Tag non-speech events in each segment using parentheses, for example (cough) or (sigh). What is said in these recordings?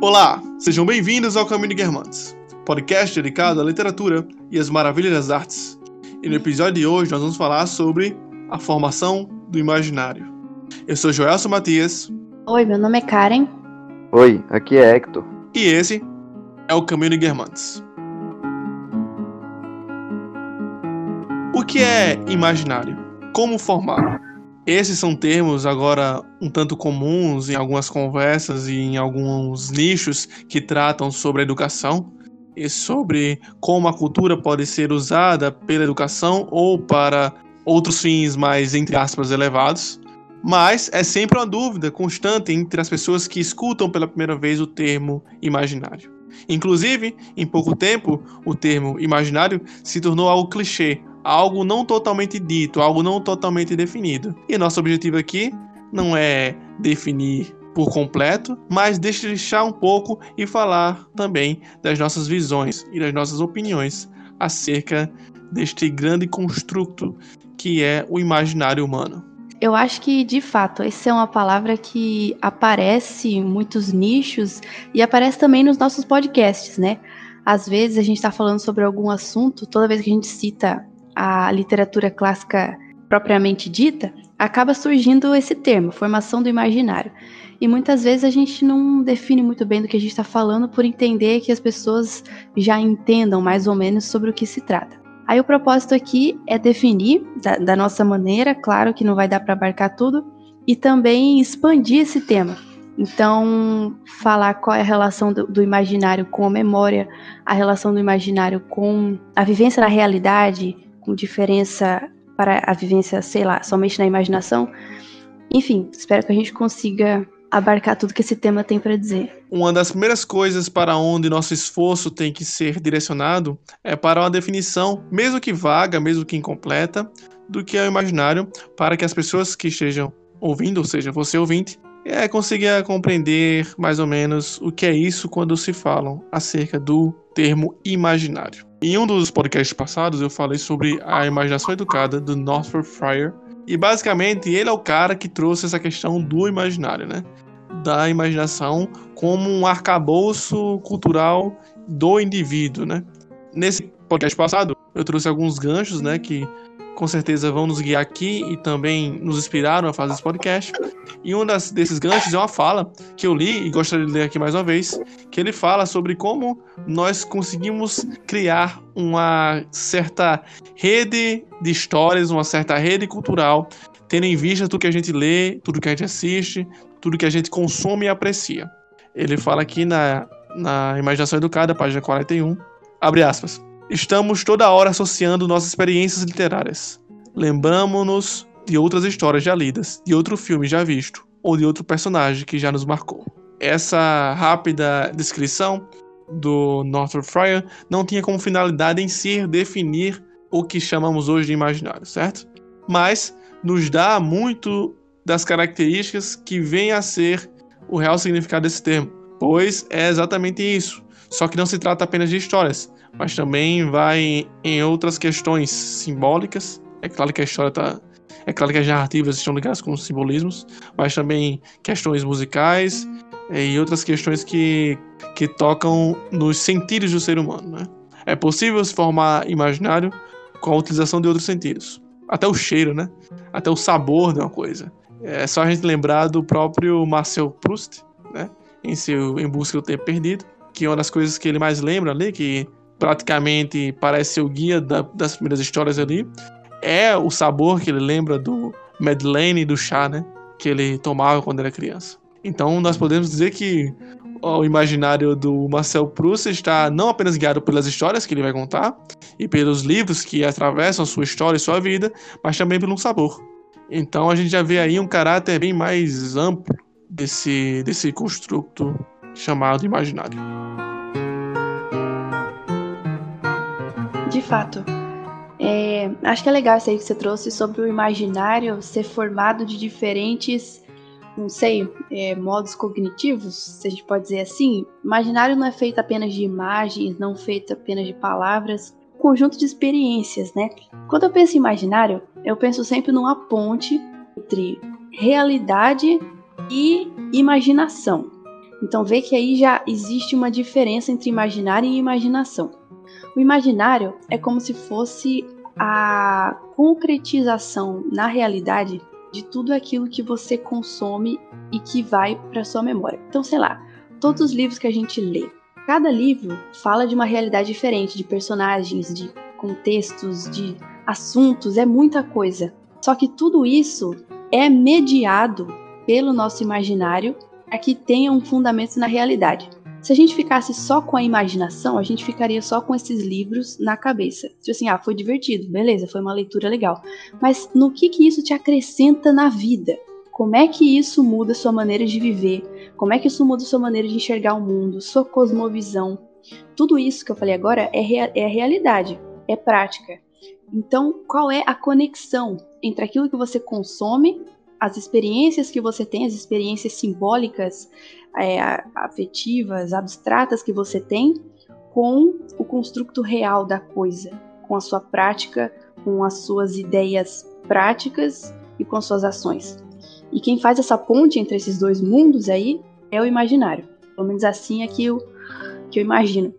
Olá, sejam bem-vindos ao Caminho de Guermantes, podcast dedicado à literatura e às maravilhas das artes. E no episódio de hoje nós vamos falar sobre a formação do imaginário. Eu sou Joelson Matias. Oi, meu nome é Karen. Oi, aqui é Hector. E esse é o Caminho de Guermantes. O que é imaginário? Como formar? Esses são termos agora um tanto comuns em algumas conversas e em alguns nichos que tratam sobre a educação e sobre como a cultura pode ser usada pela educação ou para outros fins mais, entre aspas, elevados. Mas é sempre uma dúvida constante entre as pessoas que escutam pela primeira vez o termo imaginário. Inclusive, em pouco tempo, o termo imaginário se tornou algo clichê, algo não totalmente dito, algo não totalmente definido. E nosso objetivo aqui não é definir por completo, mas deixar um pouco e falar também das nossas visões e das nossas opiniões acerca deste grande construto que é o imaginário humano. Eu acho que, de fato, essa é uma palavra que aparece em muitos nichos e aparece também nos nossos podcasts, né? Às vezes a gente está falando sobre algum assunto, toda vez que a gente cita a literatura clássica propriamente dita, acaba surgindo esse termo, formação do imaginário. E muitas vezes a gente não define muito bem do que a gente está falando por entender que as pessoas já entendam mais ou menos sobre o que se trata. Aí o propósito aqui é definir da, da nossa maneira, claro que não vai dar para abarcar tudo, e também expandir esse tema. Então, falar qual é a relação do, do, imaginário com a memória, a relação do imaginário com a vivência na realidade, com diferença para a vivência, sei lá, somente na imaginação. Enfim, espero que a gente consiga abarcar tudo que esse tema tem para dizer. Uma das primeiras coisas para onde nosso esforço tem que ser direcionado é para uma definição, mesmo que vaga, mesmo que incompleta, do que é o imaginário, para que as pessoas que estejam ouvindo, ou seja, você ouvinte, é, consiga compreender mais ou menos o que é isso quando se falam acerca do termo imaginário. Em um dos podcasts passados, eu falei sobre a imaginação educada do Northrop Fryer. E basicamente ele é o cara que trouxe essa questão do imaginário, né? Da imaginação como um arcabouço cultural do indivíduo, né? Nesse podcast passado, eu trouxe alguns ganchos, né? Que com certeza vão nos guiar aqui e também nos inspiraram a fazer esse podcast. E um das, desses ganchos é uma fala que eu li e gostaria de ler aqui mais uma vez, que ele fala sobre como nós conseguimos criar uma certa rede de histórias, uma certa rede cultural, tendo em vista tudo que a gente lê, tudo que a gente assiste, tudo que a gente consome e aprecia. Ele fala aqui na, na Imaginação Educada, página 41, abre aspas. Estamos toda hora associando nossas experiências literárias. Lembramos-nos de outras histórias já lidas, de outro filme já visto, ou de outro personagem que já nos marcou. Essa rápida descrição do Northrop Fryer não tinha como finalidade em si definir o que chamamos hoje de imaginário, certo? Mas nos dá muito das características que vem a ser o real significado desse termo, pois é exatamente isso. Só que não se trata apenas de histórias, mas também vai em outras questões simbólicas. É claro que a história está é claro que as narrativas estão ligadas com os simbolismos, mas também questões musicais é, e outras questões que, que tocam nos sentidos do ser humano. Né? É possível se formar imaginário com a utilização de outros sentidos. Até o cheiro, né? Até o sabor de uma coisa. É só a gente lembrar do próprio Marcel Proust, né? Em seu Em Busca do Tempo Perdido, que é uma das coisas que ele mais lembra ali, que praticamente parece ser o guia da, das primeiras histórias ali, é o sabor que ele lembra do Madeleine e do chá, né? Que ele tomava quando era criança. Então nós podemos dizer que o imaginário do Marcel Proust está não apenas guiado pelas histórias que ele vai contar e pelos livros que atravessam sua história e sua vida, mas também pelo sabor. Então a gente já vê aí um caráter bem mais amplo desse, desse construto chamado imaginário. De fato. É, acho que é legal isso aí que você trouxe sobre o imaginário ser formado de diferentes, não sei, é, modos cognitivos, se a gente pode dizer assim. Imaginário não é feito apenas de imagens, não feito apenas de palavras, conjunto de experiências, né? Quando eu penso em imaginário, eu penso sempre numa ponte entre realidade e imaginação. Então vê que aí já existe uma diferença entre imaginário e imaginação. O imaginário é como se fosse a concretização na realidade de tudo aquilo que você consome e que vai para sua memória. Então, sei lá, todos os livros que a gente lê, cada livro fala de uma realidade diferente, de personagens, de contextos, de assuntos, é muita coisa. Só que tudo isso é mediado pelo nosso imaginário para que tenha um fundamento na realidade. Se a gente ficasse só com a imaginação, a gente ficaria só com esses livros na cabeça. Tipo assim, ah, foi divertido, beleza, foi uma leitura legal. Mas no que que isso te acrescenta na vida? Como é que isso muda sua maneira de viver? Como é que isso muda sua maneira de enxergar o mundo, sua cosmovisão? Tudo isso que eu falei agora é, rea é realidade, é prática. Então, qual é a conexão entre aquilo que você consome, as experiências que você tem, as experiências simbólicas é, afetivas, abstratas que você tem com o construto real da coisa, com a sua prática, com as suas ideias práticas e com as suas ações. E quem faz essa ponte entre esses dois mundos aí é o imaginário. Pelo menos assim é que eu, que eu imagino.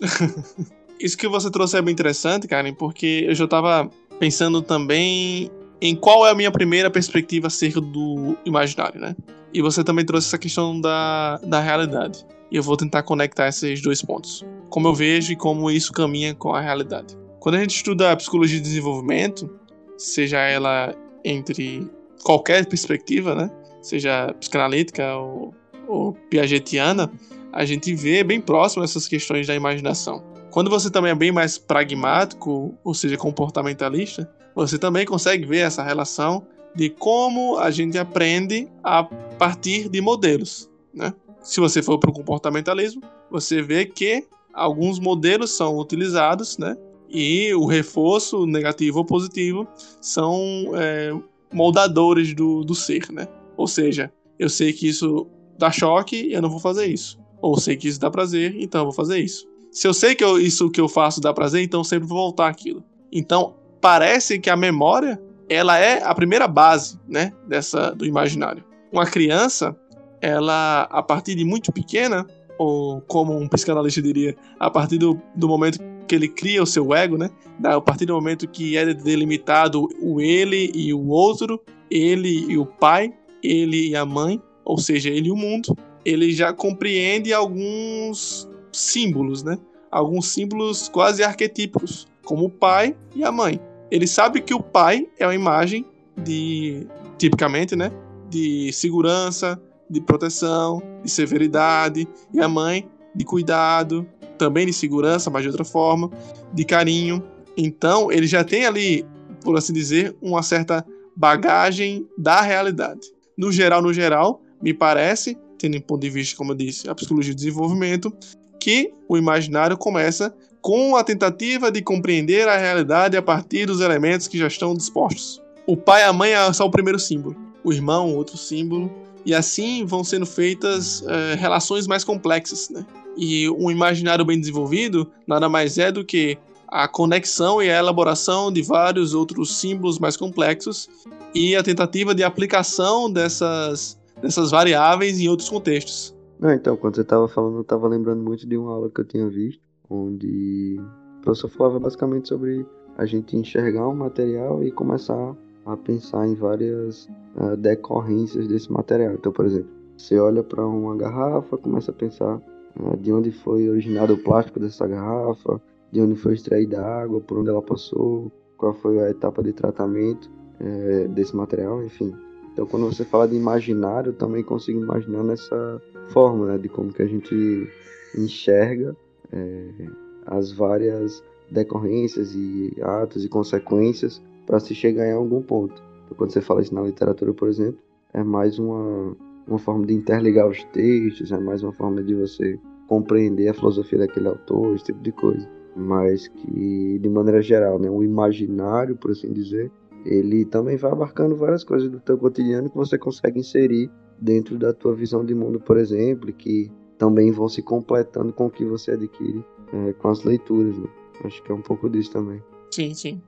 (laughs) Isso que você trouxe é bem interessante, Karen, porque eu já estava pensando também em qual é a minha primeira perspectiva acerca do imaginário, né? E você também trouxe essa questão da, da realidade. E eu vou tentar conectar esses dois pontos. Como eu vejo e como isso caminha com a realidade. Quando a gente estuda a psicologia de desenvolvimento, seja ela entre qualquer perspectiva, né? Seja psicanalítica ou, ou piagetiana, a gente vê bem próximo essas questões da imaginação. Quando você também é bem mais pragmático, ou seja, comportamentalista, você também consegue ver essa relação de como a gente aprende a partir de modelos. Né? Se você for para o comportamentalismo, você vê que alguns modelos são utilizados, né? E o reforço negativo ou positivo são é, moldadores do, do ser, né? Ou seja, eu sei que isso dá choque, eu não vou fazer isso. Ou sei que isso dá prazer, então eu vou fazer isso. Se eu sei que eu, isso que eu faço dá prazer, então sempre vou voltar aquilo. Então, parece que a memória ela é a primeira base, né, dessa do imaginário. Uma criança, ela a partir de muito pequena, ou como um psicanalista diria, a partir do, do momento que ele cria o seu ego, né, a partir do momento que é delimitado o ele e o outro, ele e o pai, ele e a mãe, ou seja, ele e o mundo, ele já compreende alguns símbolos, né? Alguns símbolos quase arquetípicos, como o pai e a mãe. Ele sabe que o pai é uma imagem de, tipicamente, né? De segurança, de proteção, de severidade, e a mãe de cuidado, também de segurança, mas de outra forma, de carinho. Então, ele já tem ali, por assim dizer, uma certa bagagem da realidade. No geral, no geral, me parece, tendo em ponto de vista, como eu disse, a psicologia de desenvolvimento, que o imaginário começa com a tentativa de compreender a realidade a partir dos elementos que já estão dispostos. O pai e a mãe é só o primeiro símbolo, o irmão, outro símbolo, e assim vão sendo feitas é, relações mais complexas. Né? E um imaginário bem desenvolvido nada mais é do que a conexão e a elaboração de vários outros símbolos mais complexos e a tentativa de aplicação dessas, dessas variáveis em outros contextos. Não, então, quando você estava falando, eu estava lembrando muito de uma aula que eu tinha visto, onde o professor falava basicamente sobre a gente enxergar um material e começar a pensar em várias uh, decorrências desse material. Então, por exemplo, você olha para uma garrafa, começa a pensar uh, de onde foi originado o plástico dessa garrafa, de onde foi extraída a água, por onde ela passou, qual foi a etapa de tratamento uh, desse material, enfim. Então, quando você fala de imaginário, eu também consigo imaginar nessa forma, né, de como que a gente enxerga é, as várias decorrências e atos e consequências para se chegar em algum ponto. Então, quando você fala isso na literatura, por exemplo, é mais uma, uma forma de interligar os textos, é mais uma forma de você compreender a filosofia daquele autor, esse tipo de coisa. Mas que, de maneira geral, né, o imaginário, por assim dizer, ele também vai abarcando várias coisas do teu cotidiano que você consegue inserir dentro da tua visão de mundo, por exemplo, que também vão se completando com o que você adquire é, com as leituras. Né? Acho que é um pouco disso também. Sim, sim.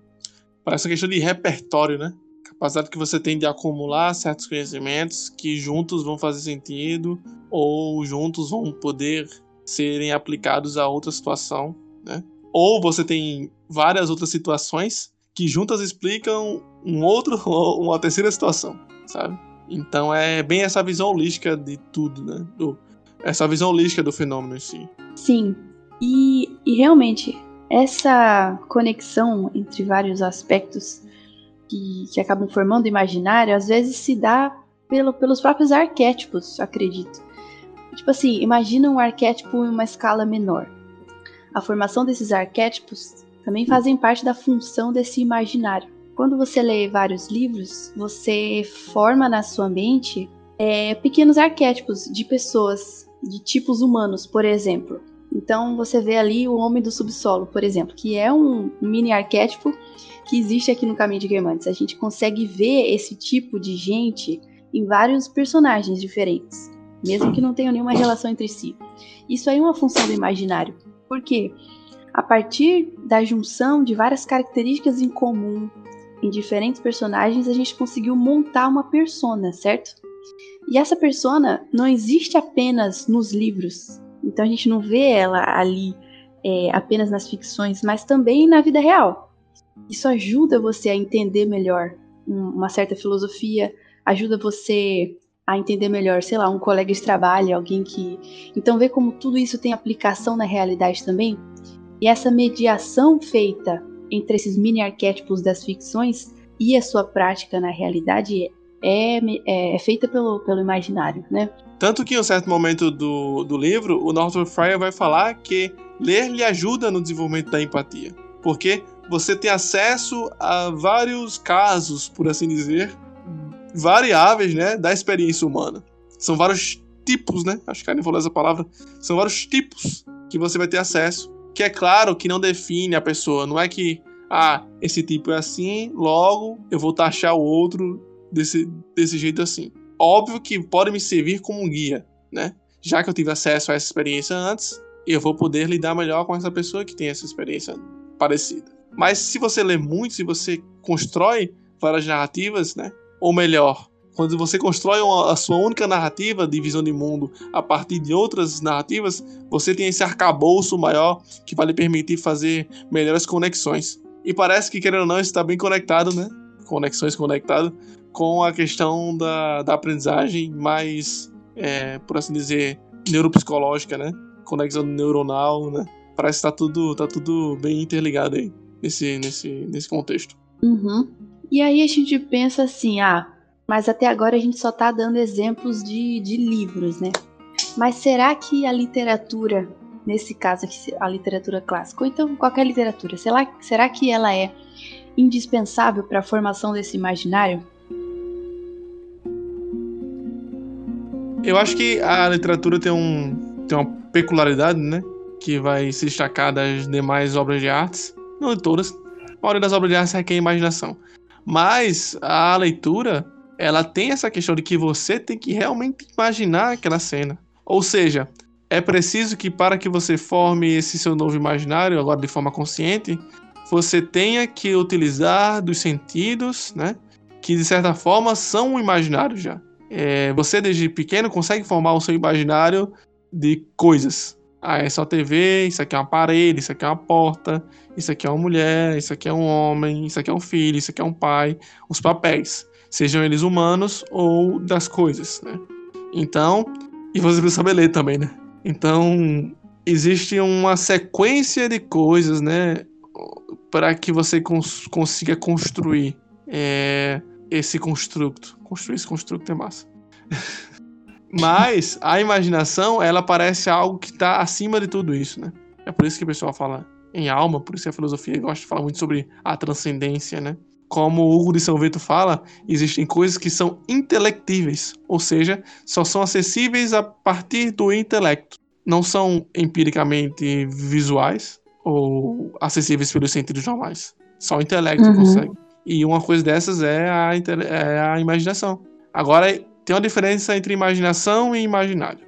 Parece uma questão de repertório, né? capacidade que você tem de acumular certos conhecimentos que juntos vão fazer sentido ou juntos vão poder serem aplicados a outra situação, né? Ou você tem várias outras situações que juntas explicam um outro (laughs) uma terceira situação, sabe? Então é bem essa visão holística de tudo, né? Do, essa visão holística do fenômeno em si. Sim. E, e realmente, essa conexão entre vários aspectos que, que acabam formando o imaginário, às vezes se dá pelo, pelos próprios arquétipos, acredito. Tipo assim, imagina um arquétipo em uma escala menor. A formação desses arquétipos também fazem parte da função desse imaginário. Quando você lê vários livros, você forma na sua mente é, pequenos arquétipos de pessoas, de tipos humanos, por exemplo. Então você vê ali o Homem do Subsolo, por exemplo, que é um mini arquétipo que existe aqui no Caminho de Guermantes. A gente consegue ver esse tipo de gente em vários personagens diferentes, mesmo que não tenham nenhuma relação entre si. Isso aí é uma função do imaginário. Por quê? A partir da junção de várias características em comum em diferentes personagens, a gente conseguiu montar uma persona, certo? E essa persona não existe apenas nos livros. Então a gente não vê ela ali é, apenas nas ficções, mas também na vida real. Isso ajuda você a entender melhor uma certa filosofia, ajuda você a entender melhor, sei lá, um colega de trabalho, alguém que. Então, ver como tudo isso tem aplicação na realidade também. E essa mediação feita entre esses mini arquétipos das ficções e a sua prática na realidade é, é, é feita pelo, pelo imaginário, né? Tanto que em um certo momento do, do livro, o Northrop Fryer vai falar que ler lhe ajuda no desenvolvimento da empatia. Porque você tem acesso a vários casos, por assim dizer, variáveis, né, da experiência humana. São vários tipos, né? Acho que a falou essa palavra. São vários tipos que você vai ter acesso. Que é claro que não define a pessoa. Não é que, ah, esse tipo é assim, logo eu vou taxar o outro desse, desse jeito assim. Óbvio que pode me servir como guia, né? Já que eu tive acesso a essa experiência antes, eu vou poder lidar melhor com essa pessoa que tem essa experiência parecida. Mas se você lê muito, se você constrói várias narrativas, né? Ou melhor, quando você constrói uma, a sua única narrativa de visão de mundo a partir de outras narrativas, você tem esse arcabouço maior que vai lhe permitir fazer melhores conexões. E parece que, querendo ou não, está bem conectado, né? Conexões conectado com a questão da, da aprendizagem mais, é, por assim dizer, neuropsicológica, né? Conexão neuronal, né? Parece que tá tudo, tá tudo bem interligado aí nesse, nesse, nesse contexto. Uhum. E aí a gente pensa assim, ah, mas até agora a gente só tá dando exemplos de, de livros, né? Mas será que a literatura, nesse caso aqui, a literatura clássica, ou então qualquer literatura, será, será que ela é indispensável para a formação desse imaginário? Eu acho que a literatura tem, um, tem uma peculiaridade, né? Que vai se destacar das demais obras de artes. Não de todas. A maioria das obras de artes requer imaginação. Mas a leitura, ela tem essa questão de que você tem que realmente imaginar aquela cena. Ou seja, é preciso que para que você forme esse seu novo imaginário, agora de forma consciente, você tenha que utilizar dos sentidos, né? Que de certa forma são um imaginário já. É, você, desde pequeno, consegue formar o seu imaginário de coisas. Ah, é só TV, isso aqui é uma parede, isso aqui é uma porta, isso aqui é uma mulher, isso aqui é um homem, isso aqui é um filho, isso aqui é um pai. Os papéis, sejam eles humanos ou das coisas, né? Então, e você precisa saber ler também, né? Então, existe uma sequência de coisas, né? Para que você cons consiga construir é, esse construto. Construir esse construto é massa. (laughs) Mas a imaginação, ela parece algo que está acima de tudo isso, né? É por isso que o pessoal fala em alma, por isso que a filosofia gosta de falar muito sobre a transcendência, né? Como o Hugo de São Vito fala, existem coisas que são intelectíveis, ou seja, só são acessíveis a partir do intelecto. Não são empiricamente visuais ou acessíveis pelos sentidos normais. Só o intelecto uhum. consegue. E uma coisa dessas é a, é a imaginação. Agora, tem uma diferença entre imaginação e imaginário.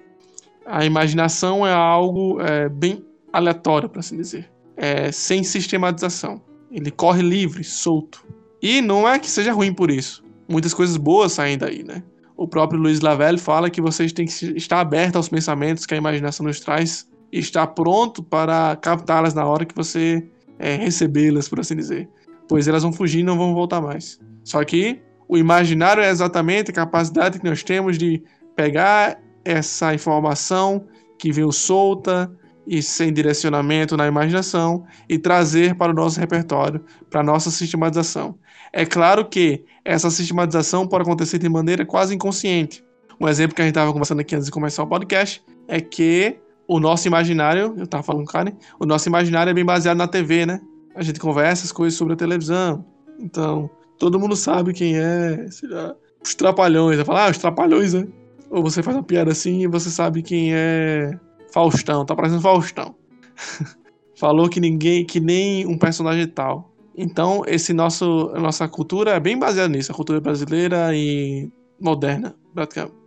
A imaginação é algo é, bem aleatório, para assim dizer, é, sem sistematização. Ele corre livre, solto. E não é que seja ruim por isso. Muitas coisas boas saem daí, né? O próprio Luiz Lavelle fala que vocês têm que estar aberto aos pensamentos que a imaginação nos traz e estar pronto para captá-las na hora que você é, recebê-las, por assim dizer. Pois elas vão fugir e não vão voltar mais. Só que o imaginário é exatamente a capacidade que nós temos de pegar essa informação que veio solta e sem direcionamento na imaginação e trazer para o nosso repertório, para a nossa sistematização. É claro que essa sistematização pode acontecer de maneira quase inconsciente. Um exemplo que a gente estava conversando aqui antes de começar o podcast é que o nosso imaginário, eu estava falando com o Karen, o nosso imaginário é bem baseado na TV, né? A gente conversa as coisas sobre a televisão. Então, todo mundo sabe quem é, lá, os trapalhões. Vai falar, ah, os trapalhões, né? Ou você faz uma piada assim e você sabe quem é Faustão, tá parecendo Faustão. (laughs) Falou que ninguém, que nem um personagem tal. Então, esse nosso, nossa cultura é bem baseada nisso, a cultura brasileira e moderna,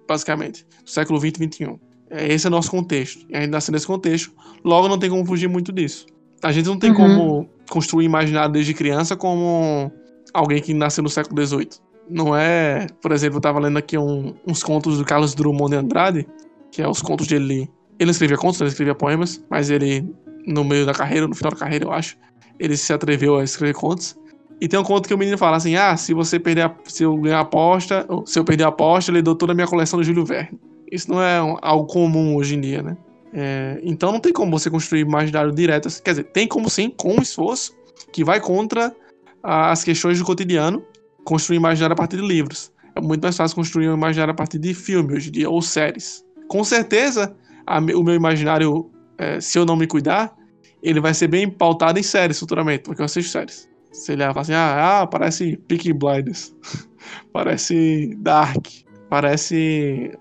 basicamente, do século 20 e 21. É, esse é o nosso contexto. E a gente nasceu nesse contexto, logo não tem como fugir muito disso. A gente não tem uhum. como construir imaginário desde criança como alguém que nasceu no século XVIII. Não é, por exemplo, eu estava lendo aqui um, uns contos do Carlos Drummond de Andrade, que é os contos de ele. Escrevia contos, ele escrevia poemas, mas ele, no meio da carreira, no final da carreira, eu acho, ele se atreveu a escrever contos. E tem um conto que o menino fala assim: ah, se você perder a, se eu ganhar a aposta, se eu perder a aposta, ele deu toda a minha coleção do Júlio Verne. Isso não é um, algo comum hoje em dia, né? É, então não tem como você construir imaginário direto. Quer dizer, tem como sim, com esforço, que vai contra as questões do cotidiano, construir imaginário a partir de livros. É muito mais fácil construir um imaginário a partir de filme hoje em dia, ou séries. Com certeza, a, o meu imaginário, é, se eu não me cuidar, ele vai ser bem pautado em séries futuramente, porque eu assisto séries. Se ele fala assim, ah, ah parece Peaky Blinders, (laughs) parece Dark, parece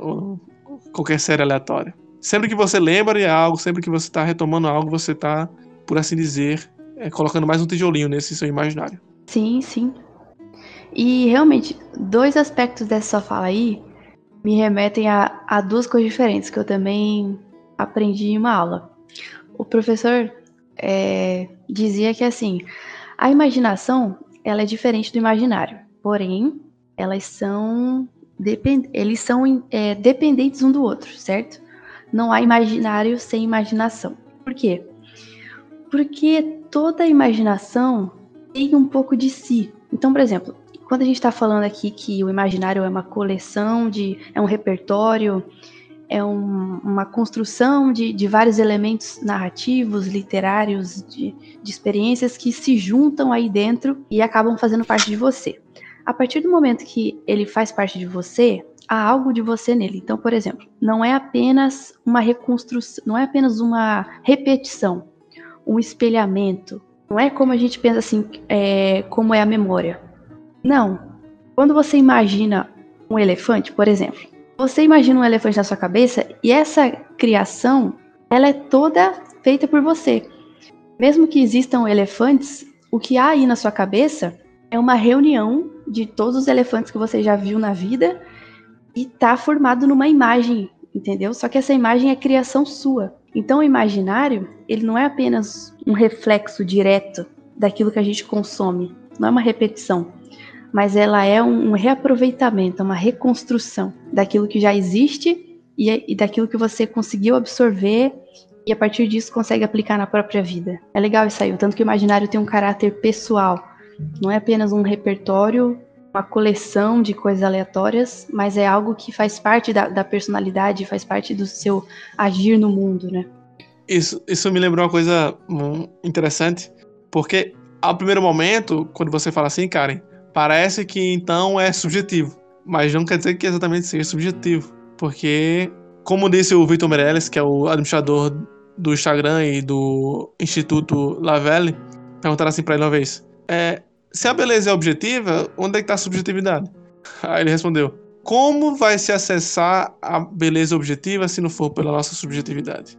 qualquer série aleatória. Sempre que você lembra de algo, sempre que você está retomando algo, você está, por assim dizer, é, colocando mais um tijolinho nesse seu imaginário. Sim, sim. E realmente, dois aspectos dessa fala aí me remetem a, a duas coisas diferentes que eu também aprendi em uma aula. O professor é, dizia que assim, a imaginação ela é diferente do imaginário, porém elas são depend eles são é, dependentes um do outro, certo? Não há imaginário sem imaginação. Por quê? Porque toda imaginação tem um pouco de si. Então, por exemplo, quando a gente está falando aqui que o imaginário é uma coleção de, é um repertório, é um, uma construção de, de, vários elementos narrativos, literários, de, de experiências que se juntam aí dentro e acabam fazendo parte de você. A partir do momento que ele faz parte de você, há algo de você nele. Então, por exemplo, não é apenas uma reconstrução, não é apenas uma repetição, um espelhamento. Não é como a gente pensa assim, é, como é a memória. Não. Quando você imagina um elefante, por exemplo, você imagina um elefante na sua cabeça e essa criação, ela é toda feita por você. Mesmo que existam elefantes, o que há aí na sua cabeça é uma reunião de todos os elefantes que você já viu na vida e tá formado numa imagem, entendeu? Só que essa imagem é criação sua. Então o imaginário, ele não é apenas um reflexo direto daquilo que a gente consome, não é uma repetição mas ela é um, reaproveitamento, uma reconstrução daquilo que já existe e, e daquilo que você conseguiu absorver e a partir disso consegue aplicar na própria vida. É legal isso aí, tanto que o imaginário tem um caráter pessoal, não é apenas um repertório, uma coleção de coisas aleatórias, mas é algo que faz parte da, da personalidade, faz parte do seu agir no mundo, né? Isso, isso me lembrou uma coisa interessante, porque ao primeiro momento, quando você fala assim, Karen, parece que então é subjetivo, mas não quer dizer que exatamente seja subjetivo, porque, como disse o Victor Meirelles, que é o administrador do Instagram e do Instituto Lavelle, perguntaram assim para ele uma vez: é, se a beleza é objetiva, onde é que está a subjetividade? (laughs) Aí ele respondeu: como vai se acessar a beleza objetiva se não for pela nossa subjetividade?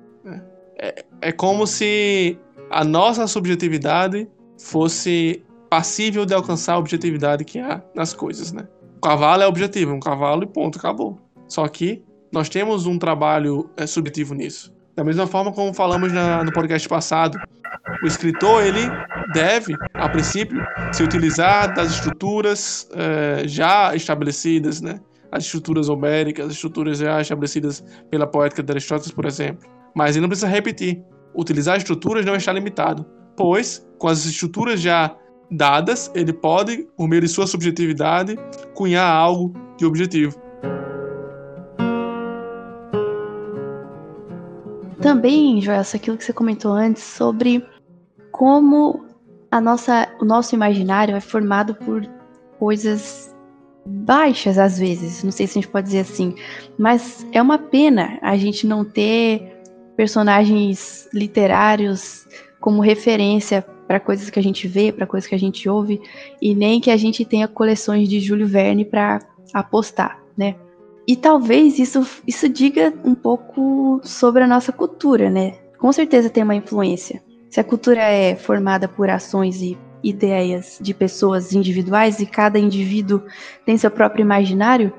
É, é como se a nossa subjetividade fosse passível de alcançar a objetividade que há nas coisas, né? O cavalo é objetivo, um cavalo e ponto, acabou. Só que nós temos um trabalho é, subjetivo nisso. Da mesma forma como falamos na, no podcast passado, o escritor ele deve, a princípio, se utilizar das estruturas é, já estabelecidas, né? As estruturas homéricas, as estruturas já estabelecidas pela poética de Aristóteles, por exemplo. Mas ele não precisa repetir. Utilizar estruturas não está limitado, pois, com as estruturas já dadas, ele pode, por meio de sua subjetividade, cunhar algo de objetivo. Também, Joelson, aquilo que você comentou antes sobre como a nossa, o nosso imaginário é formado por coisas baixas às vezes, não sei se a gente pode dizer assim, mas é uma pena a gente não ter personagens literários como referência para coisas que a gente vê, para coisas que a gente ouve, e nem que a gente tenha coleções de Júlio Verne para apostar, né? E talvez isso, isso diga um pouco sobre a nossa cultura, né? Com certeza tem uma influência. Se a cultura é formada por ações e ideias de pessoas individuais e cada indivíduo tem seu próprio imaginário,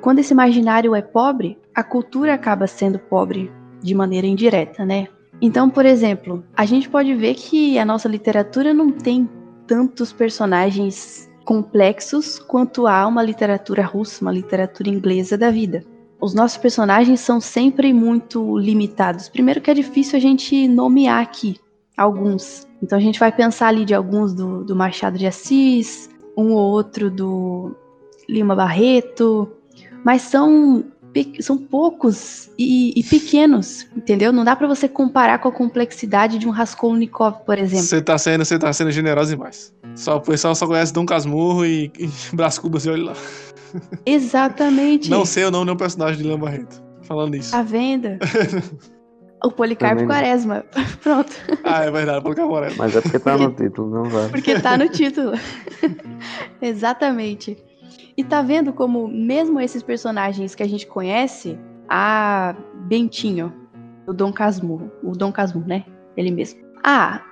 quando esse imaginário é pobre, a cultura acaba sendo pobre de maneira indireta, né? Então, por exemplo, a gente pode ver que a nossa literatura não tem tantos personagens complexos quanto há uma literatura russa, uma literatura inglesa da vida. Os nossos personagens são sempre muito limitados. Primeiro que é difícil a gente nomear aqui alguns. Então a gente vai pensar ali de alguns do, do Machado de Assis, um ou outro do Lima Barreto, mas são são poucos e, e, pequenos, entendeu? Não dá para você comparar com a complexidade de um Raskolnikov, por exemplo. Você tá sendo, você tá sendo generoso demais. Só o pessoal só conhece Dom Casmurro e, e (laughs) Brás Cubas e olha lá. Exatamente. Não sei o nome do personagem de Leão Barreto. Falando isso. A venda. (laughs) o Policarpo Quaresma. (laughs) Pronto. Ah, é verdade, Policarpo Quaresma. Mas é porque tá no título, não vai. Porque tá no (laughs) título. (laughs) Exatamente. E tá vendo como, mesmo esses personagens que a gente conhece, a Bentinho, o Dom Casmurro, o Dom Casmurro, né? Ele mesmo. Ah,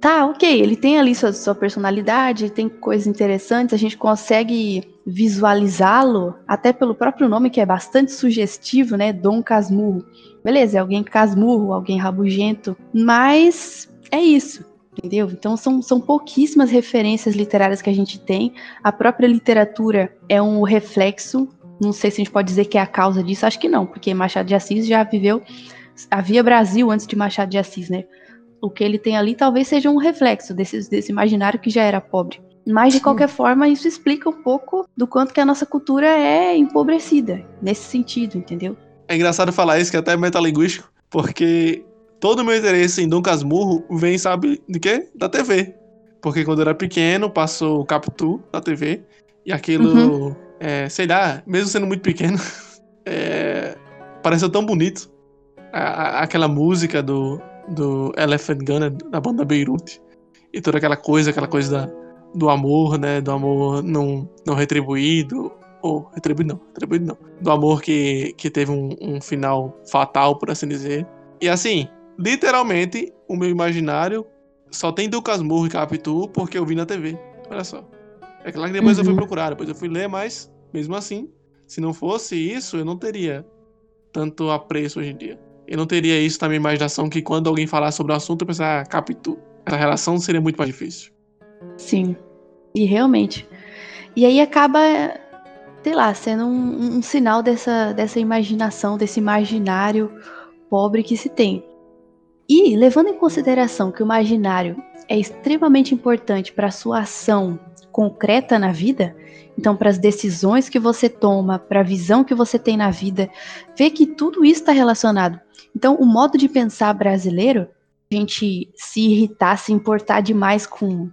tá, ok, ele tem ali sua, sua personalidade, tem coisas interessantes, a gente consegue visualizá-lo, até pelo próprio nome, que é bastante sugestivo, né? Dom Casmurro. Beleza, é alguém casmurro, alguém rabugento, mas é isso entendeu? Então são, são pouquíssimas referências literárias que a gente tem. A própria literatura é um reflexo. Não sei se a gente pode dizer que é a causa disso, acho que não, porque Machado de Assis já viveu. Havia Brasil antes de Machado de Assis, né? O que ele tem ali talvez seja um reflexo desse, desse imaginário que já era pobre. Mas, de qualquer forma, isso explica um pouco do quanto que a nossa cultura é empobrecida, nesse sentido, entendeu? É engraçado falar isso, que é até metalinguístico, porque todo o meu interesse em Dom Casmurro vem, sabe, de quê? Da TV. Porque quando eu era pequeno, passou o Capitu na TV. E aquilo, uhum. é, sei lá, mesmo sendo muito pequeno, (laughs) é, pareceu tão bonito. A, a, aquela música do, do Elephant Gun, da banda Beirute. E toda aquela coisa, aquela coisa da, do amor, né? Do amor não, não retribuído. Ou retribuído não, retribuído não. Do amor que, que teve um, um final fatal, por assim dizer. E assim, literalmente, o meu imaginário só tem Ducas Murro e Capitu porque eu vi na TV. Olha só. É claro que depois uhum. eu fui uhum. procurar, depois eu fui ler, mas mesmo assim, se não fosse isso, eu não teria tanto apreço hoje em dia. Eu não teria isso na minha imaginação que quando alguém falar sobre o assunto, eu pensar, ah, Capitu. Essa relação seria muito mais difícil. Sim. E realmente. E aí acaba, sei lá, sendo um, um sinal dessa, dessa imaginação, desse imaginário pobre que se tem. E, levando em consideração que o imaginário é extremamente importante para a sua ação concreta na vida, então para as decisões que você toma, para a visão que você tem na vida, vê que tudo isso está relacionado. Então, o modo de pensar brasileiro, a gente se irritar, se importar demais com,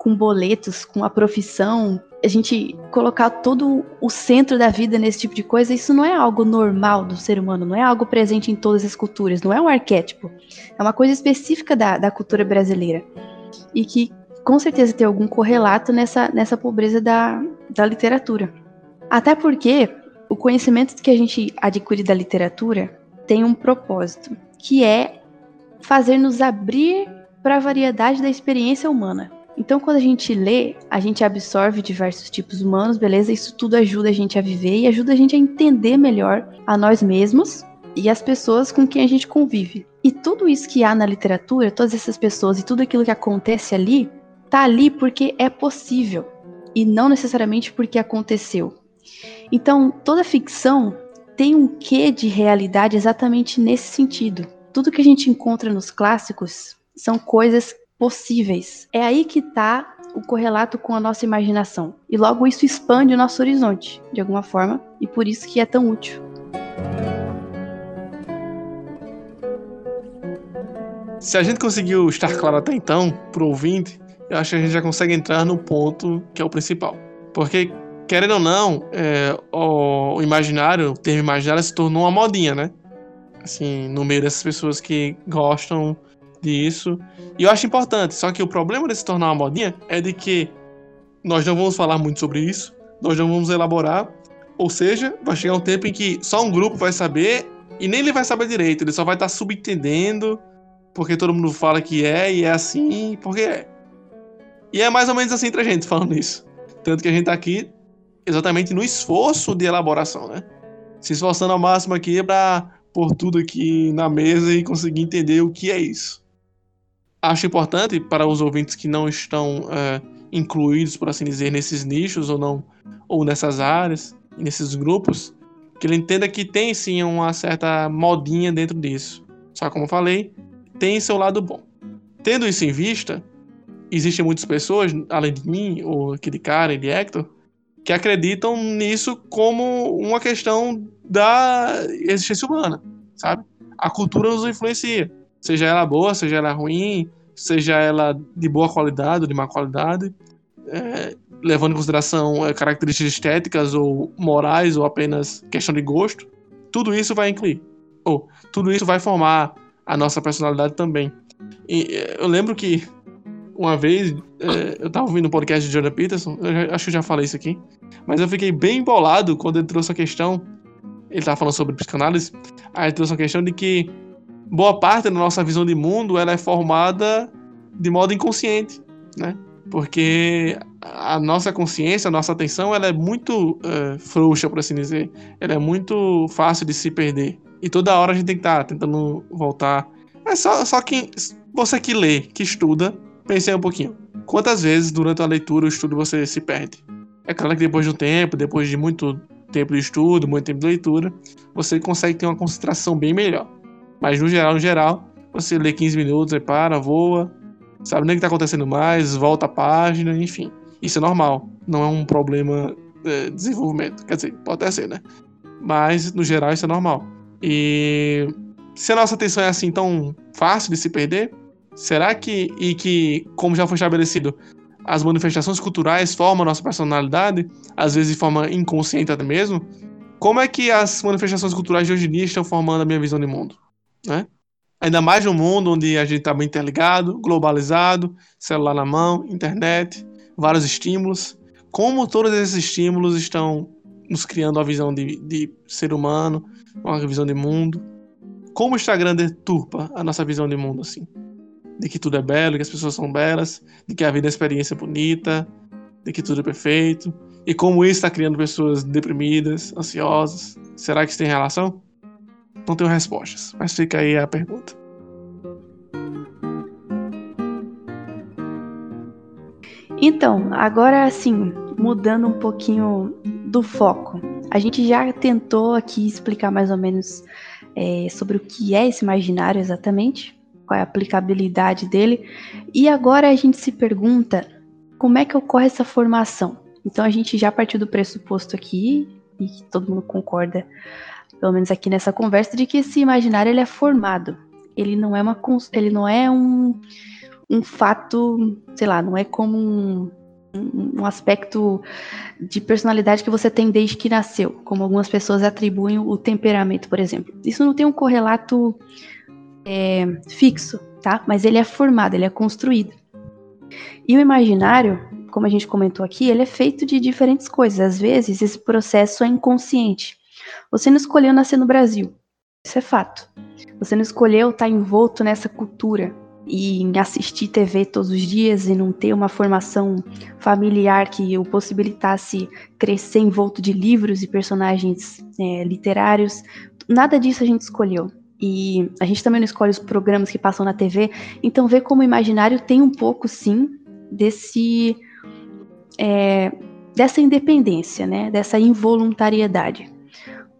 com boletos, com a profissão, a gente colocar todo o centro da vida nesse tipo de coisa, isso não é algo normal do ser humano, não é algo presente em todas as culturas, não é um arquétipo. É uma coisa específica da, da cultura brasileira. E que com certeza tem algum correlato nessa, nessa pobreza da, da literatura. Até porque o conhecimento que a gente adquire da literatura tem um propósito, que é fazer nos abrir para a variedade da experiência humana. Então, quando a gente lê, a gente absorve diversos tipos humanos, beleza? Isso tudo ajuda a gente a viver e ajuda a gente a entender melhor a nós mesmos e as pessoas com quem a gente convive. E tudo isso que há na literatura, todas essas pessoas e tudo aquilo que acontece ali, tá ali porque é possível e não necessariamente porque aconteceu. Então, toda ficção tem um quê de realidade exatamente nesse sentido. Tudo que a gente encontra nos clássicos são coisas possíveis. É aí que está o correlato com a nossa imaginação. E logo isso expande o nosso horizonte, de alguma forma, e por isso que é tão útil. Se a gente conseguiu estar claro até então, pro ouvinte, eu acho que a gente já consegue entrar no ponto que é o principal. Porque, querendo ou não, é, o, imaginário, o termo imaginário se tornou uma modinha, né? Assim, no meio dessas pessoas que gostam disso. E eu acho importante, só que o problema de se tornar uma modinha é de que nós não vamos falar muito sobre isso, nós não vamos elaborar, ou seja, vai chegar um tempo em que só um grupo vai saber e nem ele vai saber direito, ele só vai estar subentendendo porque todo mundo fala que é e é assim, porque é. E é mais ou menos assim entre a gente falando isso. Tanto que a gente tá aqui exatamente no esforço de elaboração, né? Se esforçando ao máximo aqui para pôr tudo aqui na mesa e conseguir entender o que é isso. Acho importante para os ouvintes que não estão é, incluídos, por assim dizer, nesses nichos ou não, ou nessas áreas, nesses grupos, que ele entenda que tem sim uma certa modinha dentro disso. Só como eu falei, tem seu lado bom. Tendo isso em vista, existem muitas pessoas, além de mim, ou aqui de Karen, de Hector, que acreditam nisso como uma questão da existência humana, sabe? A cultura nos influencia, seja ela boa, seja ela ruim, seja ela de boa qualidade ou de má qualidade, é, levando em consideração é, características estéticas ou morais ou apenas questão de gosto, tudo isso vai incluir. Ou tudo isso vai formar a nossa personalidade também. E eh, eu lembro que uma vez é, eu tava ouvindo um podcast de Jordan Peterson, já, acho que já falei isso aqui, mas eu fiquei bem embolado quando ele trouxe a questão. Ele tava falando sobre psicanálise, aí ele trouxe a questão de que boa parte da nossa visão de mundo ela é formada de modo inconsciente, né? Porque a nossa consciência, a nossa atenção, ela é muito uh, frouxa, por assim dizer. Ela é muito fácil de se perder. E toda hora a gente tem que estar tá tentando voltar. É só, só que você que lê, que estuda, pense aí um pouquinho. Quantas vezes durante a leitura, o estudo, você se perde? É claro que depois de um tempo, depois de muito tempo de estudo, muito tempo de leitura, você consegue ter uma concentração bem melhor. Mas no geral, no geral, você lê 15 minutos, aí para, voa, sabe nem o que está acontecendo mais, volta a página, enfim. Isso é normal, não é um problema de é, desenvolvimento. Quer dizer, pode até ser, né? Mas no geral isso é normal. E se a nossa atenção é assim tão fácil de se perder, será que, e que, como já foi estabelecido, as manifestações culturais formam a nossa personalidade, às vezes de forma inconsciente até mesmo, como é que as manifestações culturais de hoje em dia estão formando a minha visão de mundo? Né? Ainda mais num mundo onde a gente está bem interligado, globalizado, celular na mão, internet, vários estímulos. Como todos esses estímulos estão nos criando uma visão de, de ser humano, uma visão de mundo. Como o Instagram deturpa a nossa visão de mundo, assim. De que tudo é belo, que as pessoas são belas, de que a vida é experiência bonita, de que tudo é perfeito. E como isso está criando pessoas deprimidas, ansiosas. Será que isso tem relação? Não tenho respostas, mas fica aí a pergunta. Então, agora assim, mudando um pouquinho do foco. A gente já tentou aqui explicar mais ou menos é, sobre o que é esse imaginário exatamente, qual é a aplicabilidade dele, e agora a gente se pergunta como é que ocorre essa formação. Então a gente já partiu do pressuposto aqui, e todo mundo concorda, pelo menos aqui nessa conversa, de que esse imaginário ele é formado. Ele não é uma ele não é um, um fato, sei lá, não é como um, um aspecto de personalidade que você tem desde que nasceu, como algumas pessoas atribuem o temperamento, por exemplo. Isso não tem um correlato é, fixo, tá? Mas ele é formado, ele é construído. E o imaginário, como a gente comentou aqui, ele é feito de diferentes coisas. Às vezes esse processo é inconsciente. Você não escolheu nascer no Brasil, isso é fato. Você não escolheu estar envolto nessa cultura, e em assistir TV todos os dias e não ter uma formação familiar que o possibilitasse crescer envolto de livros e personagens é, literários. Nada disso a gente escolheu. E a gente também não escolhe os programas que passam na TV. Então, ver como o imaginário tem um pouco, sim, desse é, dessa independência, né? Dessa involuntariedade.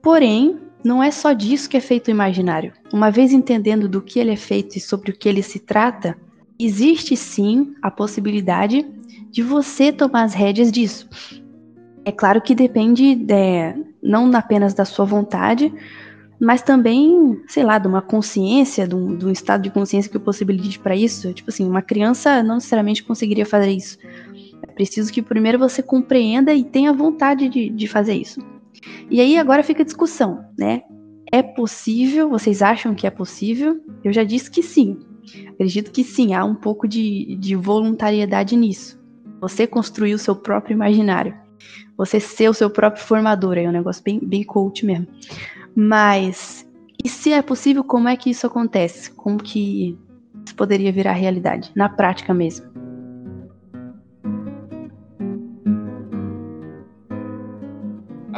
Porém, não é só disso que é feito o imaginário. Uma vez entendendo do que ele é feito e sobre o que ele se trata, existe sim a possibilidade de você tomar as rédeas disso. É claro que depende é, não apenas da sua vontade, mas também, sei lá, de uma consciência, de um, de um estado de consciência que o possibilite para isso. Tipo assim, uma criança não necessariamente conseguiria fazer isso. É preciso que primeiro você compreenda e tenha vontade de, de fazer isso. E aí agora fica a discussão, né? É possível? Vocês acham que é possível? Eu já disse que sim. Acredito que sim, há um pouco de, de voluntariedade nisso. Você construir o seu próprio imaginário. Você ser o seu próprio formador. É um negócio bem, bem coach mesmo. Mas, e se é possível, como é que isso acontece? Como que isso poderia virar realidade? Na prática mesmo.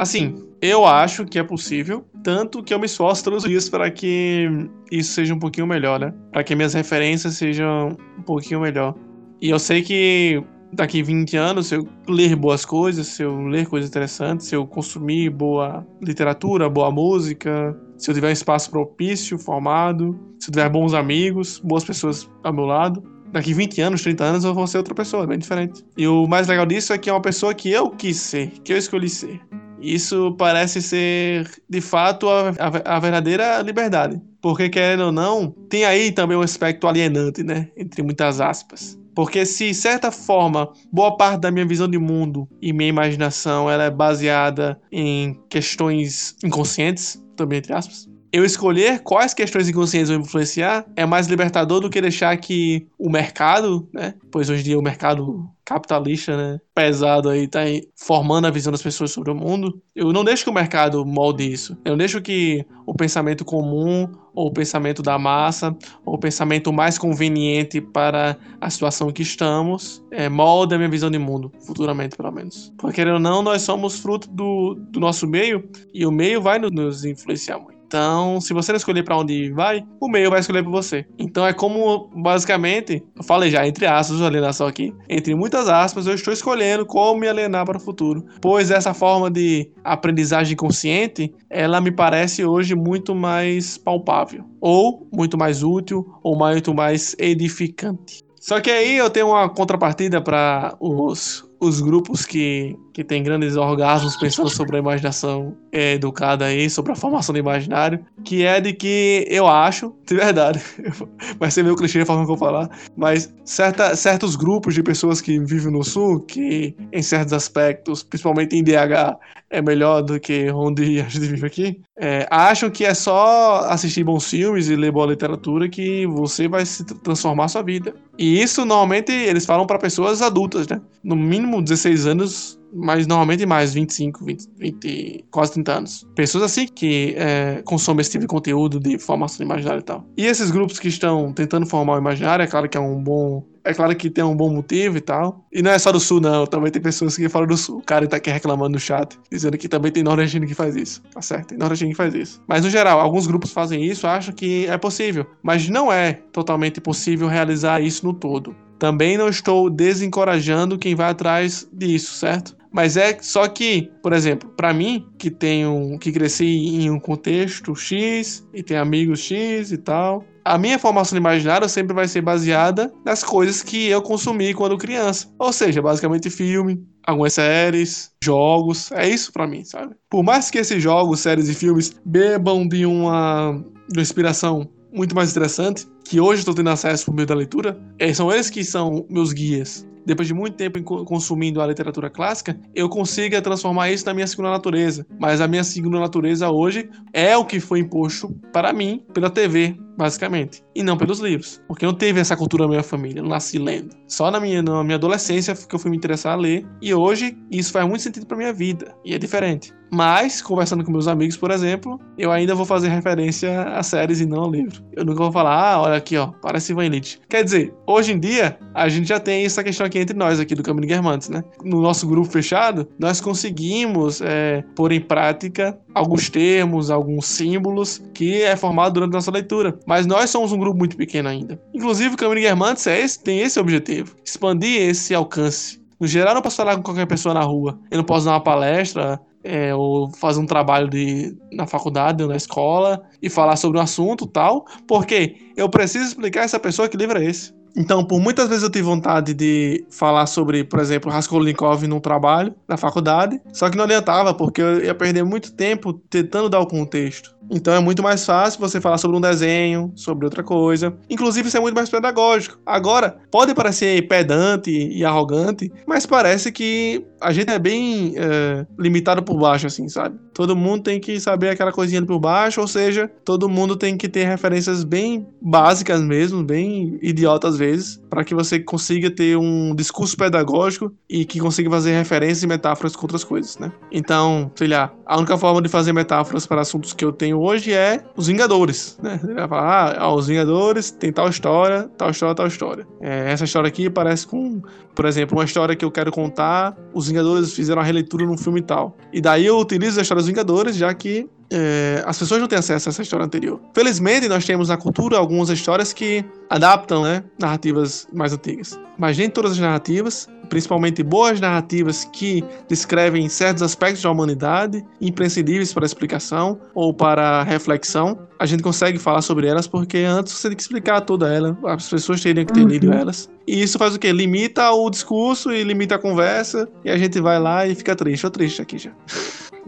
Assim, eu acho que é possível, tanto que eu me esforço todos os dias para que isso seja um pouquinho melhor, né? Para que minhas referências sejam um pouquinho melhor. E eu sei que daqui 20 anos, se eu ler boas coisas, se eu ler coisas interessantes, se eu consumir boa literatura, boa música, se eu tiver um espaço propício, formado, se eu tiver bons amigos, boas pessoas ao meu lado, daqui 20 anos, 30 anos eu vou ser outra pessoa, bem diferente. E o mais legal disso é que é uma pessoa que eu quis ser, que eu escolhi ser. Isso parece ser, de fato, a, a, a verdadeira liberdade. Porque, querendo ou não, tem aí também um aspecto alienante, né? Entre muitas aspas. Porque se, certa forma, boa parte da minha visão de mundo e minha imaginação ela é baseada em questões inconscientes, também entre aspas, eu escolher quais questões inconscientes vão influenciar é mais libertador do que deixar que o mercado, né? Pois hoje em dia o mercado capitalista, né, pesado aí, tá aí formando a visão das pessoas sobre o mundo. Eu não deixo que o mercado molde isso. Eu deixo que o pensamento comum, ou o pensamento da massa, ou o pensamento mais conveniente para a situação que estamos, é, molde a minha visão de mundo, futuramente pelo menos. Porque, querendo ou não, nós somos fruto do, do nosso meio, e o meio vai nos influenciar muito. Então, se você não escolher para onde vai, o meio vai escolher por você. Então é como, basicamente, eu falei já, entre aspas, alienação aqui, entre muitas aspas, eu estou escolhendo como me alienar para o futuro. Pois essa forma de aprendizagem consciente, ela me parece hoje muito mais palpável. Ou muito mais útil, ou muito mais edificante. Só que aí eu tenho uma contrapartida para os os grupos que, que têm grandes orgasmos pensando sobre a imaginação é, educada aí, sobre a formação do imaginário, que é de que eu acho, de verdade, (laughs) vai ser meio clichê a forma que eu vou falar, mas certa, certos grupos de pessoas que vivem no Sul, que em certos aspectos, principalmente em DH, é melhor do que onde a gente vive aqui, é, acham que é só assistir bons filmes e ler boa literatura que você vai se transformar a sua vida. E isso normalmente eles falam para pessoas adultas, né? No mínimo 16 anos, mas normalmente mais, 25, 20, 20 quase 30 anos. Pessoas assim que é, consomem esse tipo de conteúdo de formação imaginária e tal. E esses grupos que estão tentando formar o imaginário, é claro que é um bom é claro que tem um bom motivo e tal. E não é só do sul, não. Também tem pessoas que falam do sul. O cara tá aqui reclamando no chat, dizendo que também tem nordestino que faz isso. Tá certo, tem nordestino que faz isso. Mas no geral, alguns grupos fazem isso, acham que é possível. Mas não é totalmente possível realizar isso no todo. Também não estou desencorajando quem vai atrás disso, certo? Mas é só que, por exemplo, para mim, que tenho que cresci em um contexto X e tenho amigos X e tal, a minha formação imaginária sempre vai ser baseada nas coisas que eu consumi quando criança. Ou seja, basicamente filme, algumas séries, jogos, é isso para mim, sabe? Por mais que esses jogos, séries e filmes bebam de uma, de uma inspiração muito mais interessante, que hoje estou tendo acesso por meio da leitura, é, são eles que são meus guias depois de muito tempo consumindo a literatura clássica, eu consiga transformar isso na minha segunda natureza. Mas a minha segunda natureza hoje é o que foi imposto para mim pela TV, basicamente, e não pelos livros, porque eu não teve essa cultura na minha família, eu nasci lendo. Só na minha, na minha adolescência que eu fui me interessar a ler, e hoje isso faz muito sentido para minha vida, e é diferente. Mas, conversando com meus amigos, por exemplo, eu ainda vou fazer referência a séries e não ao livro. Eu nunca vou falar, ah, olha aqui, ó, parece Ivan Elite. Quer dizer, hoje em dia, a gente já tem essa questão aqui entre nós, aqui do Caminho Guermantes, né? No nosso grupo fechado, nós conseguimos é, pôr em prática alguns termos, alguns símbolos que é formado durante a nossa leitura. Mas nós somos um grupo muito pequeno ainda. Inclusive, o Caminho Guermantes é esse, tem esse objetivo: expandir esse alcance. No geral, eu não posso falar com qualquer pessoa na rua. Eu não posso dar uma palestra, é, ou fazer um trabalho de, na faculdade ou na escola e falar sobre um assunto tal, porque eu preciso explicar a essa pessoa que livro é esse. Então, por muitas vezes eu tive vontade de falar sobre, por exemplo, Raskolnikov num trabalho na faculdade, só que não adiantava, porque eu ia perder muito tempo tentando dar o contexto. Então é muito mais fácil você falar sobre um desenho, sobre outra coisa. Inclusive, isso é muito mais pedagógico. Agora, pode parecer pedante e arrogante, mas parece que a gente é bem é, limitado por baixo, assim, sabe? Todo mundo tem que saber aquela coisinha por baixo, ou seja, todo mundo tem que ter referências bem básicas mesmo, bem idiotas às vezes, para que você consiga ter um discurso pedagógico e que consiga fazer referências e metáforas com outras coisas, né? Então, sei lá, a única forma de fazer metáforas para assuntos que eu tenho hoje é os Vingadores, né? Ele vai falar, ah, os Vingadores tem tal história, tal história, tal história. É, essa história aqui parece com, por exemplo, uma história que eu quero contar, os Vingadores fizeram a releitura num filme tal. E daí eu utilizo a história dos Vingadores, já que é, as pessoas não têm acesso a essa história anterior. Felizmente, nós temos na cultura algumas histórias que adaptam né, narrativas mais antigas. Mas nem todas as narrativas, principalmente boas narrativas que descrevem certos aspectos da humanidade, imprescindíveis para explicação ou para reflexão, a gente consegue falar sobre elas porque antes você tem que explicar toda ela, as pessoas teriam que ter uhum. lido elas. E isso faz o quê? Limita o discurso e limita a conversa, e a gente vai lá e fica triste. Tô triste aqui já.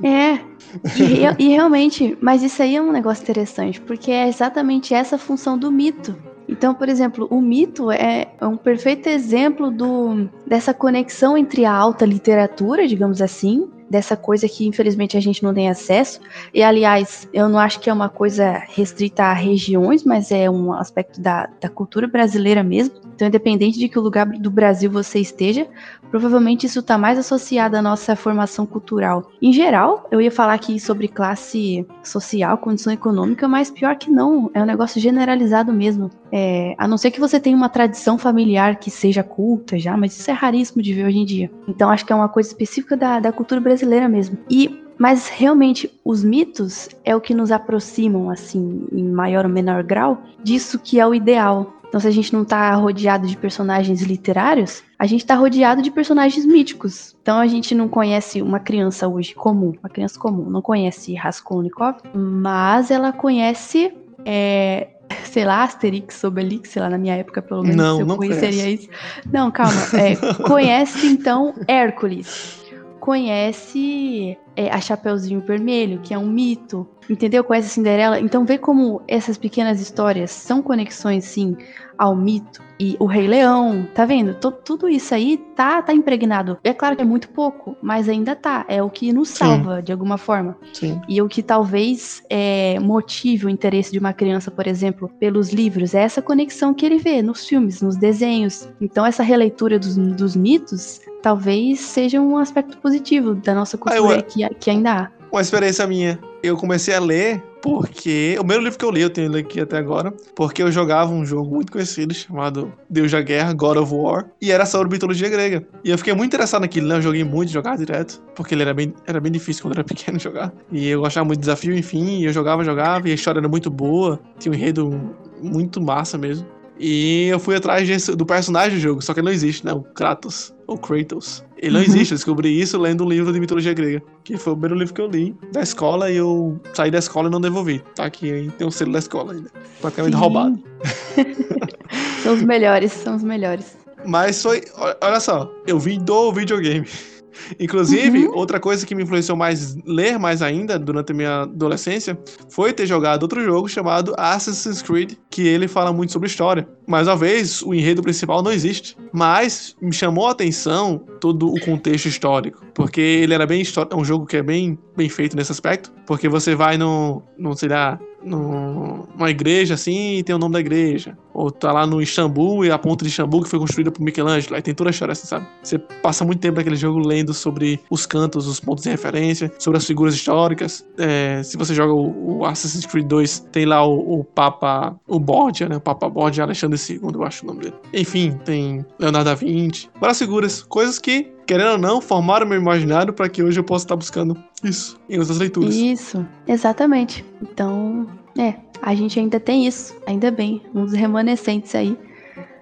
É, e, e, realmente, mas isso aí é um negócio interessante, porque é exatamente essa função do mito. Então, por exemplo, o mito é, é um perfeito exemplo do, dessa conexão entre a alta literatura, digamos assim, dessa coisa que infelizmente a gente não tem acesso. E aliás, eu não acho que é uma coisa restrita a regiões, mas é um aspecto da, da cultura brasileira mesmo. Então, independente de que lugar do Brasil você esteja, provavelmente isso está mais associado à nossa formação cultural. Em geral, eu ia falar aqui sobre classe social, condição econômica, mas pior que não, é um negócio generalizado mesmo. É, a não ser que você tenha uma tradição familiar que seja culta já, mas isso é raríssimo de ver hoje em dia. Então, acho que é uma coisa específica da, da cultura brasileira mesmo. E mas realmente os mitos é o que nos aproximam, assim, em maior ou menor grau, disso que é o ideal. Então, se a gente não está rodeado de personagens literários, a gente está rodeado de personagens míticos. Então, a gente não conhece uma criança hoje comum, uma criança comum, não conhece Raskolnikov, mas ela conhece é, (laughs) sei lá, Asterix, Obelix, sei lá, na minha época, pelo menos, não, eu não conheceria conhece. isso. Não, calma. É, (laughs) conhece, então, Hércules. Conhece é, a Chapeuzinho Vermelho, que é um mito. Entendeu? Conhece a Cinderela. Então, vê como essas pequenas histórias são conexões, sim, ao mito e o Rei Leão, tá vendo? T tudo isso aí tá, tá impregnado. É claro que é muito pouco, mas ainda tá. É o que nos salva, Sim. de alguma forma. Sim. E o que talvez é, motive o interesse de uma criança, por exemplo, pelos livros, é essa conexão que ele vê nos filmes, nos desenhos. Então, essa releitura dos, dos mitos talvez seja um aspecto positivo da nossa cultura ah, eu... que, que ainda há. Uma experiência minha. Eu comecei a ler porque. O primeiro livro que eu li, eu tenho ele aqui até agora, porque eu jogava um jogo muito conhecido chamado Deus da Guerra, God of War, e era sobre mitologia grega. E eu fiquei muito interessado naquilo, né? Eu joguei muito, jogar direto, porque ele era bem, era bem difícil quando eu era (laughs) pequeno jogar. E eu gostava muito de desafio, enfim, e eu jogava, jogava, e a história era muito boa, tinha um enredo muito massa mesmo. E eu fui atrás de, do personagem do jogo, só que ele não existe, né? O Kratos, ou Kratos. Ele não uhum. existe, eu descobri isso lendo um livro de mitologia grega, que foi o primeiro livro que eu li da escola e eu saí da escola e não devolvi. Tá aqui, tem um selo da escola ainda. Praticamente Sim. roubado. (laughs) são os melhores, são os melhores. Mas foi, olha só, eu vim do videogame. Inclusive, uhum. outra coisa que me influenciou mais ler mais ainda durante a minha adolescência foi ter jogado outro jogo chamado Assassin's Creed, que ele fala muito sobre história. Mais uma vez, o enredo principal não existe, mas me chamou a atenção todo o contexto histórico, porque ele era bem é um jogo que é bem bem feito nesse aspecto, porque você vai no, no sei lá, numa igreja assim e tem o nome da igreja. Ou tá lá no Istambul e a ponte de Istambul que foi construída por Michelangelo. Aí tem toda a história assim, sabe? Você passa muito tempo naquele jogo lendo sobre os cantos, os pontos de referência, sobre as figuras históricas. É, se você joga o, o, Assassin's Creed 2, tem lá o, o Papa, o Borgia, né? O Papa Borgia Alexandre II, eu acho o nome dele. Enfim, tem Leonardo da Vinci. Várias figuras, coisas que querendo ou não, formaram meu imaginário para que hoje eu possa estar buscando isso em outras leituras. Isso, exatamente. Então, é, a gente ainda tem isso, ainda bem, uns remanescentes aí.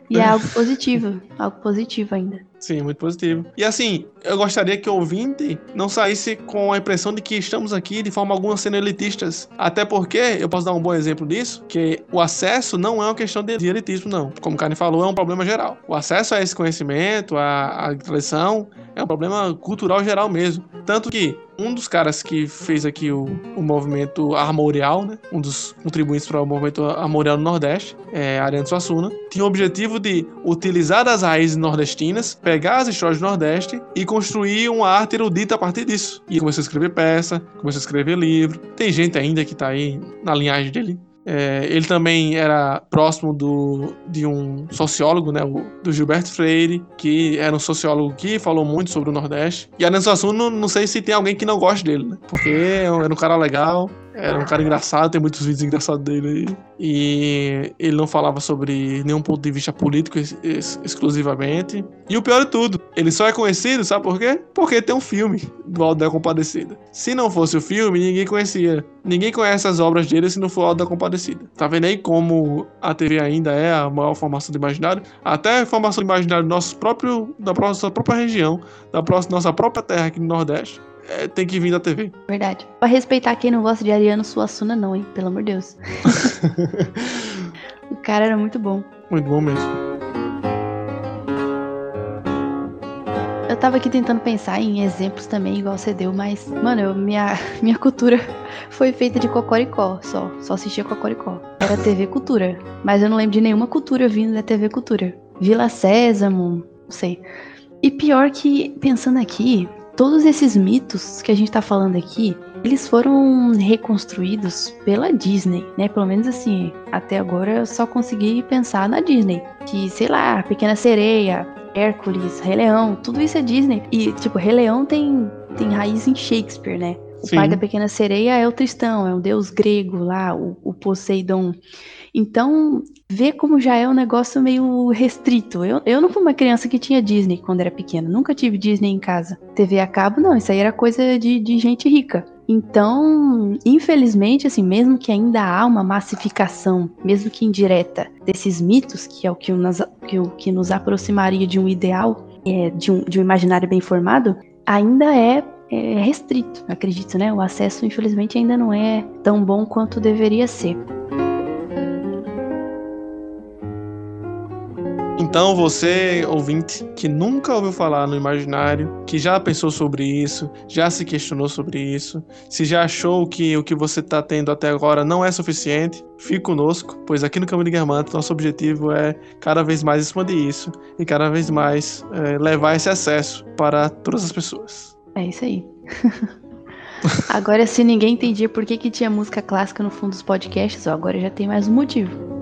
E é (laughs) algo positivo, algo positivo ainda. Sim, muito positivo. E assim, eu gostaria que o ouvinte não saísse com a impressão de que estamos aqui de forma alguma sendo elitistas. Até porque, eu posso dar um bom exemplo disso, que o acesso não é uma questão de elitismo, não. Como o Karen falou, é um problema geral. O acesso a esse conhecimento, a, a tradição, é um problema cultural geral mesmo. Tanto que um dos caras que fez aqui o, o movimento armorial, né? Um dos contribuintes para o movimento armorial do Nordeste, é Ariano Suassuna, tinha o objetivo de utilizar as raízes nordestinas, pegar as histórias do Nordeste e construir uma arte erudita a partir disso. E começou a escrever peça, começou a escrever livro. Tem gente ainda que está aí na linhagem dele é, ele também era próximo do, de um sociólogo, né, o, do Gilberto Freire, que era um sociólogo que falou muito sobre o Nordeste. E a Nelson Assunto, não, sei se tem alguém que não gosta dele, né, porque era um cara legal, era um cara engraçado, tem muitos vídeos engraçados dele aí. E ele não falava sobre nenhum ponto de vista político ex ex exclusivamente. E o pior de tudo, ele só é conhecido, sabe por quê? Porque tem um filme do Aldo da Compadecida. Se não fosse o filme, ninguém conhecia. Ninguém conhece as obras dele se não for o Aldo da Compadecida. Tá vendo aí como a TV ainda é a maior formação do imaginário? Até a formação do imaginário do nosso próprio, da nossa própria região, da nossa própria terra aqui no Nordeste é, tem que vir da TV. Verdade. Pra respeitar quem não gosta de Ariano Suassuna, não, hein? Pelo amor de Deus. (laughs) o cara era muito bom. Muito bom mesmo. Eu tava aqui tentando pensar em exemplos também, igual você deu, mas, mano, eu, minha, (laughs) minha cultura foi feita de Cocoricó, só. Só assistia Cocoricó. Era TV Cultura. Mas eu não lembro de nenhuma cultura vindo da TV Cultura. Vila Sésamo, não sei. E pior que, pensando aqui, todos esses mitos que a gente tá falando aqui, eles foram reconstruídos pela Disney, né? Pelo menos assim, até agora eu só consegui pensar na Disney. Que, sei lá, Pequena Sereia, Hércules, Rei Leão, tudo isso é Disney. E, tipo, Rei Leão tem, tem raiz em Shakespeare, né? O Sim. pai da Pequena Sereia é o Tristão, é um deus grego lá, o, o Poseidon. Então, vê como já é um negócio meio restrito. Eu, eu não fui uma criança que tinha Disney quando era pequena, nunca tive Disney em casa. TV a cabo, não, isso aí era coisa de, de gente rica. Então, infelizmente, assim, mesmo que ainda há uma massificação, mesmo que indireta, desses mitos, que é o que nos, que, o, que nos aproximaria de um ideal, é, de, um, de um imaginário bem formado, ainda é, é restrito, acredito, né? O acesso, infelizmente, ainda não é tão bom quanto deveria ser. Então, você, ouvinte, que nunca ouviu falar no imaginário, que já pensou sobre isso, já se questionou sobre isso, se já achou que o que você está tendo até agora não é suficiente, fique conosco, pois aqui no Caminho de Guermantes nosso objetivo é cada vez mais expandir isso e cada vez mais é, levar esse acesso para todas as pessoas. É isso aí. (laughs) agora, se ninguém entendia por que, que tinha música clássica no fundo dos podcasts, ó, agora já tem mais um motivo.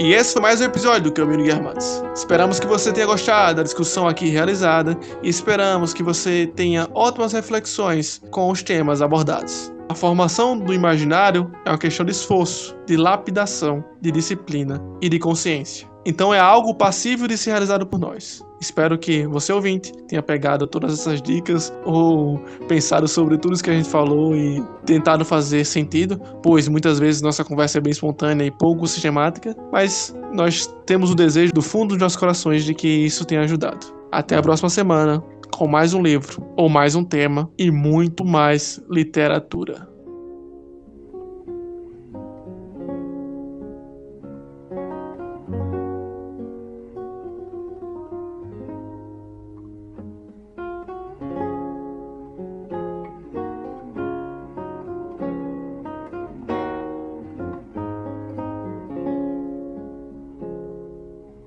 E esse foi mais um episódio do Caminho Guermanos. Esperamos que você tenha gostado da discussão aqui realizada e esperamos que você tenha ótimas reflexões com os temas abordados. A formação do imaginário é uma questão de esforço, de lapidação, de disciplina e de consciência. Então é algo passível de ser realizado por nós. Espero que você ouvinte tenha pegado todas essas dicas ou pensado sobre tudo isso que a gente falou e tentado fazer sentido, pois muitas vezes nossa conversa é bem espontânea e pouco sistemática, mas nós temos o desejo do fundo dos nossos corações de que isso tenha ajudado. Até a próxima semana com mais um livro ou mais um tema e muito mais literatura.